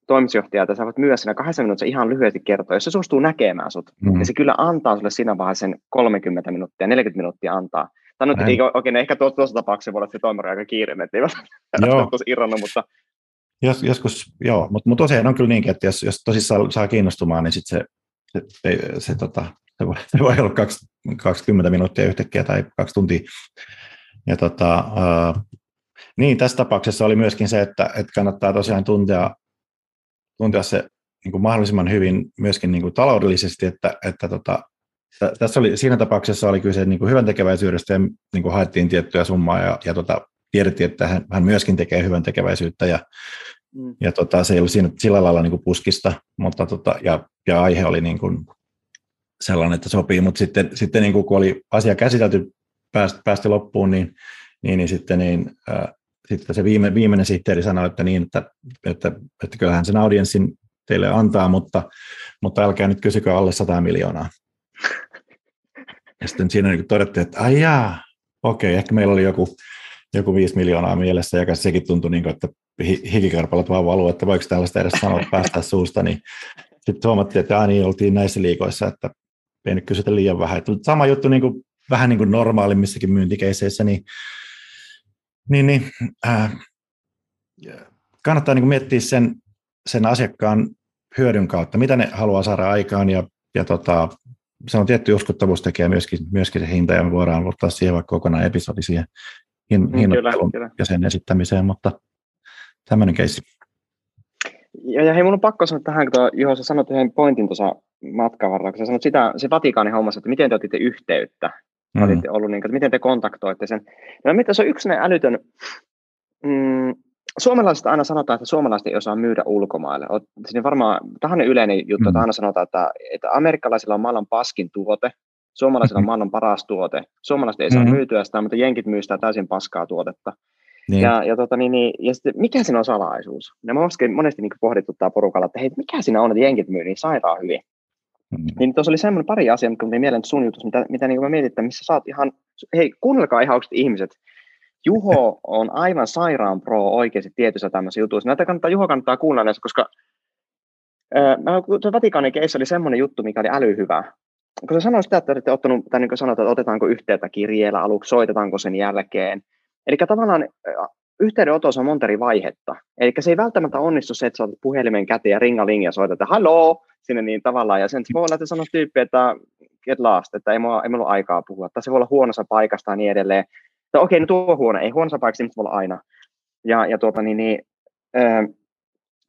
B: toimitusjohtajalta, sä voit myös siinä kahdessa minuutissa ihan lyhyesti kertoa, jos se suostuu näkemään sut, mm. ja se kyllä antaa sulle siinä vaiheessa sen 30 minuuttia, 40 minuuttia antaa. Tai nyt ei oikein, ehkä tuossa tapauksessa voi olla, että se toimari aika kiireinen, että ei välttämättä irronnut, mutta
A: jos, joskus, joo, mutta mut tosiaan on kyllä niinkin, että jos, jos tosissaan saa kiinnostumaan, niin sit se, se, se, se, tota, se, voi, se voi olla 20 minuuttia yhtäkkiä tai kaksi tuntia. Ja tota, äh, niin, tässä tapauksessa oli myöskin se, että, että kannattaa tosiaan tuntea, tuntea se niin kuin mahdollisimman hyvin myöskin niin kuin taloudellisesti, että, että tota, tässä oli, siinä tapauksessa oli kyse niin kuin hyvän tekeväisyydestä ja niin kuin haettiin tiettyä summaa ja, ja tota, tiedettiin, että hän, hän myöskin tekee hyvän tekeväisyyttä ja, mm. ja tota, se ei ollut siinä, sillä lailla niin kuin puskista, mutta tota, ja, ja aihe oli niin kuin sellainen, että sopii, mutta sitten, sitten niin kuin, kun oli asia käsitelty, päästi, päästi loppuun, niin, niin, niin sitten niin, äh, sitten se viime, viimeinen sihteeri sanoi, että, niin, että, että, että kyllähän sen audienssin teille antaa, mutta, mutta älkää nyt kysykö alle 100 miljoonaa. Ja sitten siinä niin todettiin, että ai jaa, okei, ehkä meillä oli joku joku 5 miljoonaa mielessä, ja sekin tuntui niin kuin, että hikikarpalat vaan valuu, että voiko tällaista edes sanoa päästä suusta, niin sitten huomattiin, että aina niin, oltiin näissä liikoissa, että ei nyt kysytä liian vähän. Sama juttu niin kuin, vähän niin kuin normaalimmissakin myyntikeiseissä, niin, niin, niin äh, kannattaa niin kuin miettiä sen, sen asiakkaan hyödyn kautta, mitä ne haluaa saada aikaan, ja, ja tota, se on tietty uskottavuus tekee myöskin, myöskin se hinta, ja me voidaan ottaa siihen vaikka kokonaan episodi siihen hin, mm, kyllä, ja sen esittämiseen, mutta tämmöinen keissi.
B: Ja, ja hei, mun on pakko sanoa tähän, kun Juho, sä sanoit yhden pointin tuossa matkan varrella, kun sä sanoit sitä, se Vatikaanin hommassa, että miten te otitte yhteyttä, mm. olitte ollut, niin, että miten te kontaktoitte sen. No, mitä se on yksi älytön, mm, suomalaiset aina sanotaan, että suomalaiset ei osaa myydä ulkomaille. Siinä varmaan, tähän on yleinen juttu, mm. että aina sanotaan, että, että amerikkalaisilla on maailman paskin tuote, Suomalaisilla on maailman paras tuote. Suomalaiset ei saa mm-hmm. myytyä sitä, mutta jenkit myy sitä täysin paskaa tuotetta. Niin. Ja, ja, tota, niin, niin, ja sitten, mikä siinä on salaisuus? Ja mä monesti, monesti niin pohdituttaa porukalla, että hei, mikä siinä on, että jenkit myy niin sairaan hyvin. Mm. Niin tuossa oli semmoinen pari asiaa, mikä tuli mieleen sun jutus, mitä, mitä niin mä mietin, että missä sä oot ihan, hei, kuunnelkaa ihan oikeasti ihmiset. Juho on aivan sairaan pro oikeasti tietyissä tämmöisissä jutuissa. Näitä kannattaa, Juho kannattaa kuunnella näissä, koska äh, tuo Vatikaanin keissi oli semmoinen juttu, mikä oli älyhyvä. Kun sä sanoit sitä, että olette ottanut, tai niin kuin sanotaan, että otetaanko yhteyttä kirjeellä aluksi, soitetaanko sen jälkeen. Eli tavallaan yhteydenotossa on monta eri vaihetta. Eli se ei välttämättä onnistu se, että sä puhelimen käteen ja ringaling ja soitat, että haloo, sinne niin tavallaan. Ja sen voi olla, että sanoo tyyppi, että get lost, että ei mulla, ei mulla aikaa puhua. Tai se voi olla huonossa paikasta ja niin edelleen. Tai okei, no tuo huono, ei huonossa paikassa, mutta voi olla aina. Ja, ja tuota, niin, niin,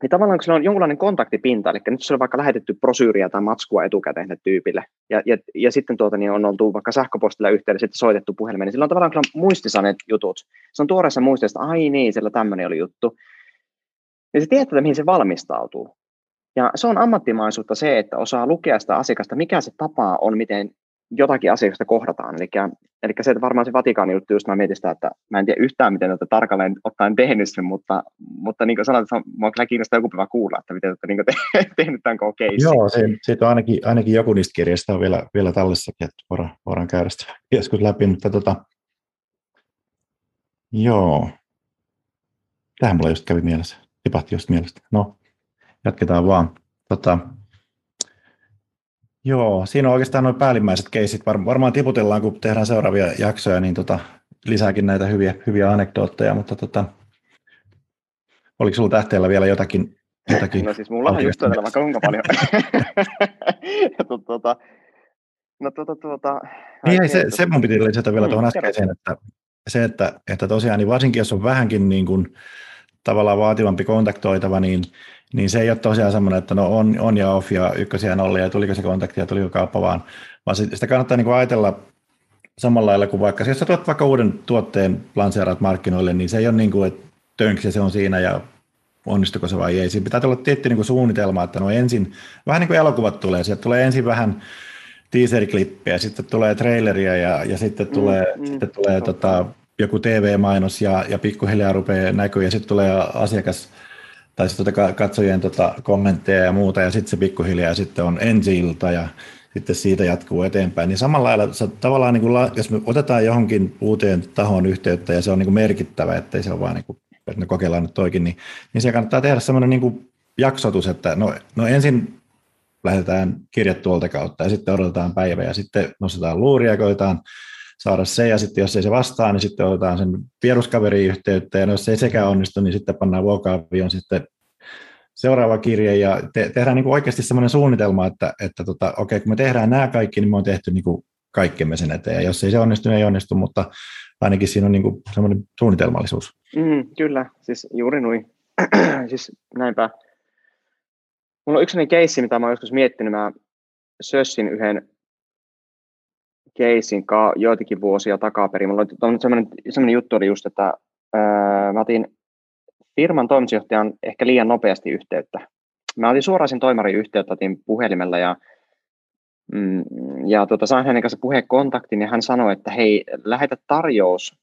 B: niin tavallaan kun sillä on jonkunlainen kontaktipinta, eli nyt se on vaikka lähetetty brosyyriä tai matskua etukäteen tyypille, ja, ja, ja sitten tuota, niin on oltu vaikka sähköpostilla yhteydessä, sitten soitettu puhelimeen, niin sillä on tavallaan kyllä muistisaneet jutut. Se on tuoreessa muistista, ai niin, siellä tämmöinen oli juttu. Ja se tietää, mihin se valmistautuu. Ja se on ammattimaisuutta se, että osaa lukea sitä asiakasta, mikä se tapa on, miten jotakin asiakasta kohdataan. Eli, eli se, että varmaan se Vatikaani juttu, just mä mietin sitä, että mä en tiedä yhtään, miten tätä tarkalleen ottaen tehnyt sen, mutta, mutta niin kuin sanoit, että mua kyllä kiinnostaa joku päivä kuulla, että miten olette niin te, tehnyt tämän koko keissin.
A: Joo, se, siitä on ainakin, ainakin joku niistä kirjasta on vielä, vielä tallessakin, että voidaan, voidaan käydä sitä joskus läpi, mutta tota, joo, tähän mulla just kävi mielessä, tipahti just mielestä. No, jatketaan vaan. Tota, Joo, siinä on oikeastaan noin päällimmäiset keisit. varmaan tiputellaan, kun tehdään seuraavia jaksoja, niin tota, lisääkin näitä hyviä, hyviä anekdootteja, mutta tota, oliko sinulla tähteellä vielä jotakin? jotakin
B: no siis mulla on just todella vaikka kuinka paljon. tuota, no tuota, tuota,
A: niin, se, se mun piti lisätä vielä mm, tuohon äskeiseen, että se, että, että tosiaan niin varsinkin jos on vähänkin niin kuin, tavallaan vaativampi kontaktoitava, niin niin se ei ole tosiaan semmoinen, että no on, on ja off ja ykkösiä ja nollia ja tuliko se kontakti ja tuliko kauppa vaan, vaan sitä kannattaa niin kuin ajatella samalla lailla kuin vaikka, jos sä tuot vaikka uuden tuotteen lanseeraat markkinoille, niin se ei ole niin kuin, että tönksi se on siinä ja onnistuko se vai ei. Siinä pitää olla tietty niin kuin suunnitelma, että no ensin, vähän niin kuin elokuvat tulee, sieltä tulee ensin vähän teaser-klippiä, sitten tulee traileria ja, ja sitten tulee, mm, mm, sitten tulee tota, joku TV-mainos ja, ja pikkuhiljaa rupeaa näkyä ja sitten tulee asiakas tai sitten tota katsojien tota kommentteja ja muuta, ja sitten se pikkuhiljaa sitten on ensi ja sitten siitä jatkuu eteenpäin. Niin samalla lailla se tavallaan, niin kuin, jos me otetaan johonkin uuteen tahoon yhteyttä ja se on niin kuin merkittävä, ettei se ole vaan niin kuin, että me kokeillaan nyt toikin, niin, niin se kannattaa tehdä semmoinen niin kuin jaksotus, että no, no ensin lähdetään kirjat tuolta kautta ja sitten odotetaan päivä ja sitten nostetaan luuria ja koetaan saada se, ja sitten jos ei se vastaa, niin sitten otetaan sen vieruskaveri yhteyttä, ja jos ei sekään onnistu, niin sitten pannaan vuokaavion sitten seuraava kirje, ja te, tehdään niin kuin oikeasti semmoinen suunnitelma, että, että tota, okei, kun me tehdään nämä kaikki, niin me on tehty niin kuin kaikkemme sen eteen, ja jos ei se onnistu, niin ei onnistu, mutta ainakin siinä on niin kuin semmoinen suunnitelmallisuus.
B: Mm, kyllä, siis juuri noin. siis näinpä. Mulla on yksi sellainen keissi, mitä mä oon joskus miettinyt, mä sössin yhden keisin joitakin vuosia takaperin. Mulla oli sellainen, sellainen juttu oli just, että ää, mä otin firman toimitusjohtajan ehkä liian nopeasti yhteyttä. Mä otin suoraan sen toimarin yhteyttä, otin puhelimella ja, mm, ja tuota, sain hänen kanssa puhekontaktin ja hän sanoi, että hei, lähetä tarjous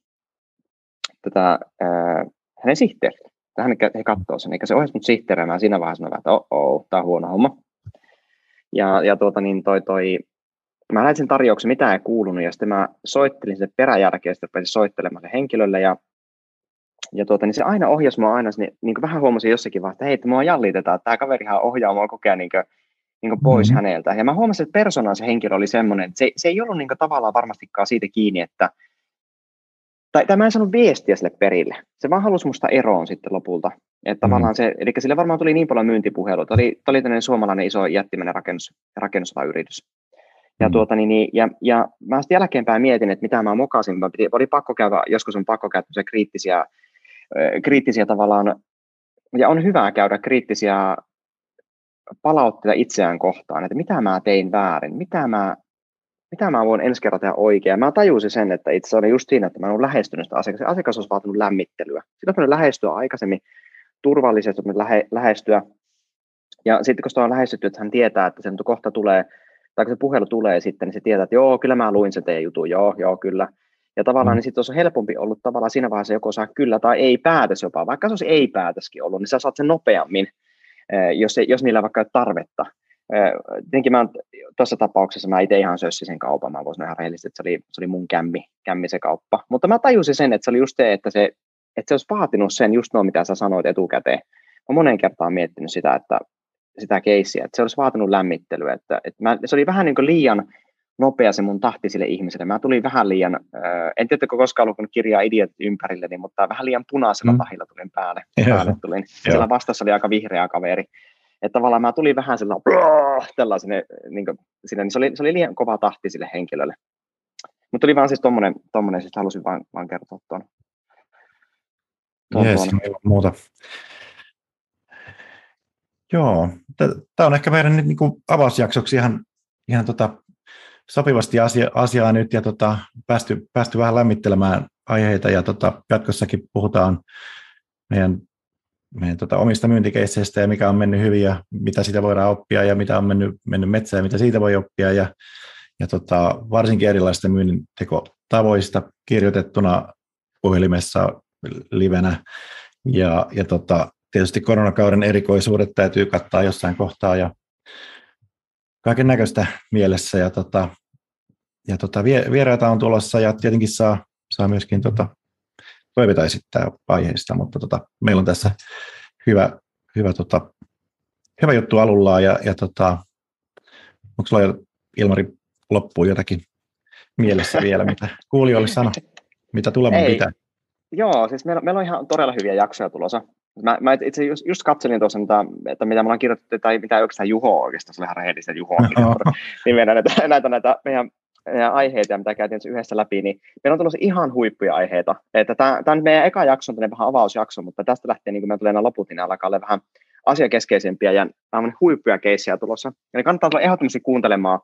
B: tätä, ää, hänen sihteerille. Hän he katsoo sen, eikä se ohjasi mut sihteerimään siinä vaiheessa, että oh, oh tämä on huono homma. Ja, ja tuota, niin toi, toi, mä lähdin sen tarjouksen, mitä ei kuulunut, ja sitten mä soittelin sen peräjälkeen, ja sitten soittelemaan henkilölle, ja, ja tuota, niin se aina ohjasi mua aina, niin, niin kuin vähän huomasin jossakin vaiheessa, että hei, että mua jallitetaan, että tämä kaverihan ohjaa mua koko ajan niin kuin, niin kuin pois mm-hmm. häneltä. Ja mä huomasin, että persoonan se henkilö oli semmoinen, että se, se ei ollut niin kuin tavallaan varmastikaan siitä kiinni, että tai, tai mä en saanut viestiä sille perille. Se vaan halusi musta eroon sitten lopulta. Että mm. se, eli sille varmaan tuli niin paljon myyntipuhelua. Tämä oli, tämä oli tämmöinen suomalainen iso jättimäinen rakennus, rakennusalayritys. Ja, mm. tuota, niin, niin, ja, ja mä sitten jälkeenpäin mietin, että mitä mä mokasin. Mä piti, oli pakko käydä, joskus on pakko käydä kriittisiä, kriittisiä tavallaan, ja on hyvä käydä kriittisiä palautteita itseään kohtaan, että mitä mä tein väärin, mitä mä, mitä mä voin ensi kerralla tehdä oikein. Mä tajusin sen, että itse oli just siinä, että mä olen lähestynyt sitä asiakasta. Asiakas olisi vaatinut lämmittelyä. Sitten on lähestyä aikaisemmin turvallisesti, lähe, lähestyä. Ja sitten kun sitä on lähestytty, että hän tietää, että sen kohta tulee tai kun se puhelu tulee sitten, niin se tietää, että joo, kyllä mä luin se teidän jutun, joo, joo, kyllä. Ja tavallaan mm. niin sitten on helpompi ollut tavallaan siinä vaiheessa joko saa kyllä tai ei päätös jopa, vaikka se olisi ei päätöskin ollut, niin sä saat sen nopeammin, jos, jos niillä vaikka tarvetta. Tietenkin mä tuossa tapauksessa mä itse ihan sössin sen kaupan, mä voisin ihan rehellisesti, että se oli, se oli mun kämmi, kämmi se kauppa. Mutta mä tajusin sen, että se oli just se, että se, että se olisi vaatinut sen just noin, mitä sä sanoit etukäteen. Mä monen kertaan miettinyt sitä, että sitä keissiä, että se olisi vaatinut lämmittelyä. Että, että mä, se oli vähän niin kuin liian nopea se mun tahti sille ihmiselle. Mä tulin vähän liian, äh, en tiedä, koskaan lukenut kirjaa idiot ympärilleni, niin, mutta vähän liian punaisella mm. tahilla tulin päälle. päälle tulin. Siellä vastassa oli aika vihreä kaveri. Että tavallaan mä tulin vähän sillä tällaisen, niin kuin, siinä, niin se, oli, se oli liian kova tahti sille henkilölle. Mutta oli vaan siis tommonen, tommonen siis halusin vaan, vaan kertoa tuon.
A: Jees, muuta. Joo, tämä on ehkä meidän nyt niin kuin avausjaksoksi ihan, ihan tota sopivasti asia, asiaa nyt ja tota, päästy, päästy vähän lämmittelemään aiheita ja tota, jatkossakin puhutaan meidän, meidän tota, omista myyntikeisseistä ja mikä on mennyt hyvin ja mitä siitä voidaan oppia ja mitä on mennyt, mennyt metsään ja mitä siitä voi oppia ja, ja tota, varsinkin erilaisista myynnin tekotavoista kirjoitettuna puhelimessa livenä ja, ja tota, tietysti koronakauden erikoisuudet täytyy kattaa jossain kohtaa ja kaiken näköistä mielessä ja, tota, ja tota, vieraita on tulossa ja tietenkin saa, saa myöskin tota, toiveita esittää aiheista, mutta tota, meillä on tässä hyvä, hyvä, tota, hyvä juttu alulla ja, ja tota, onko sulla jo Ilmari loppuun jotakin mielessä vielä, mitä kuulijoille sano, mitä tulemaan pitää?
B: Joo, siis meillä, meillä on ihan todella hyviä jaksoja tulossa. Mä, mä itse just, just katselin tuossa, mitä, että mitä me ollaan kirjoitettu, tai mitä oikeastaan Juho oikeastaan, se oli ihan rehellistä Juho niin meidän näitä, näitä, näitä meidän, meidän aiheita, mitä käytiin yhdessä läpi, niin meillä on tulossa ihan huippuja aiheita. Että tämä, tämä on meidän eka jakso, on vähän avausjakso, mutta tästä lähtien, niin kun me tulee nämä loput, niin alkaa olla vähän asiakeskeisempiä ja on huippuja keissejä tulossa. Eli kannattaa tulla ehdottomasti kuuntelemaan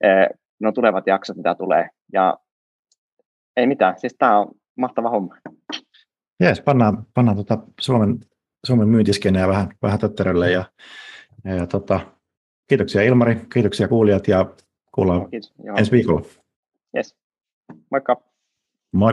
B: eh, no tulevat jaksot, mitä tulee. Ja ei mitään, siis tämä on mahtava homma.
A: Jees, pannaan, pannaan tota Suomen, Suomen myyntiskenejä vähän, vähän tötterölle ja, ja, tota, kiitoksia Ilmari, kiitoksia kuulijat ja kuullaan no, ensi viikolla.
B: Yes. Moikka.
A: Moi.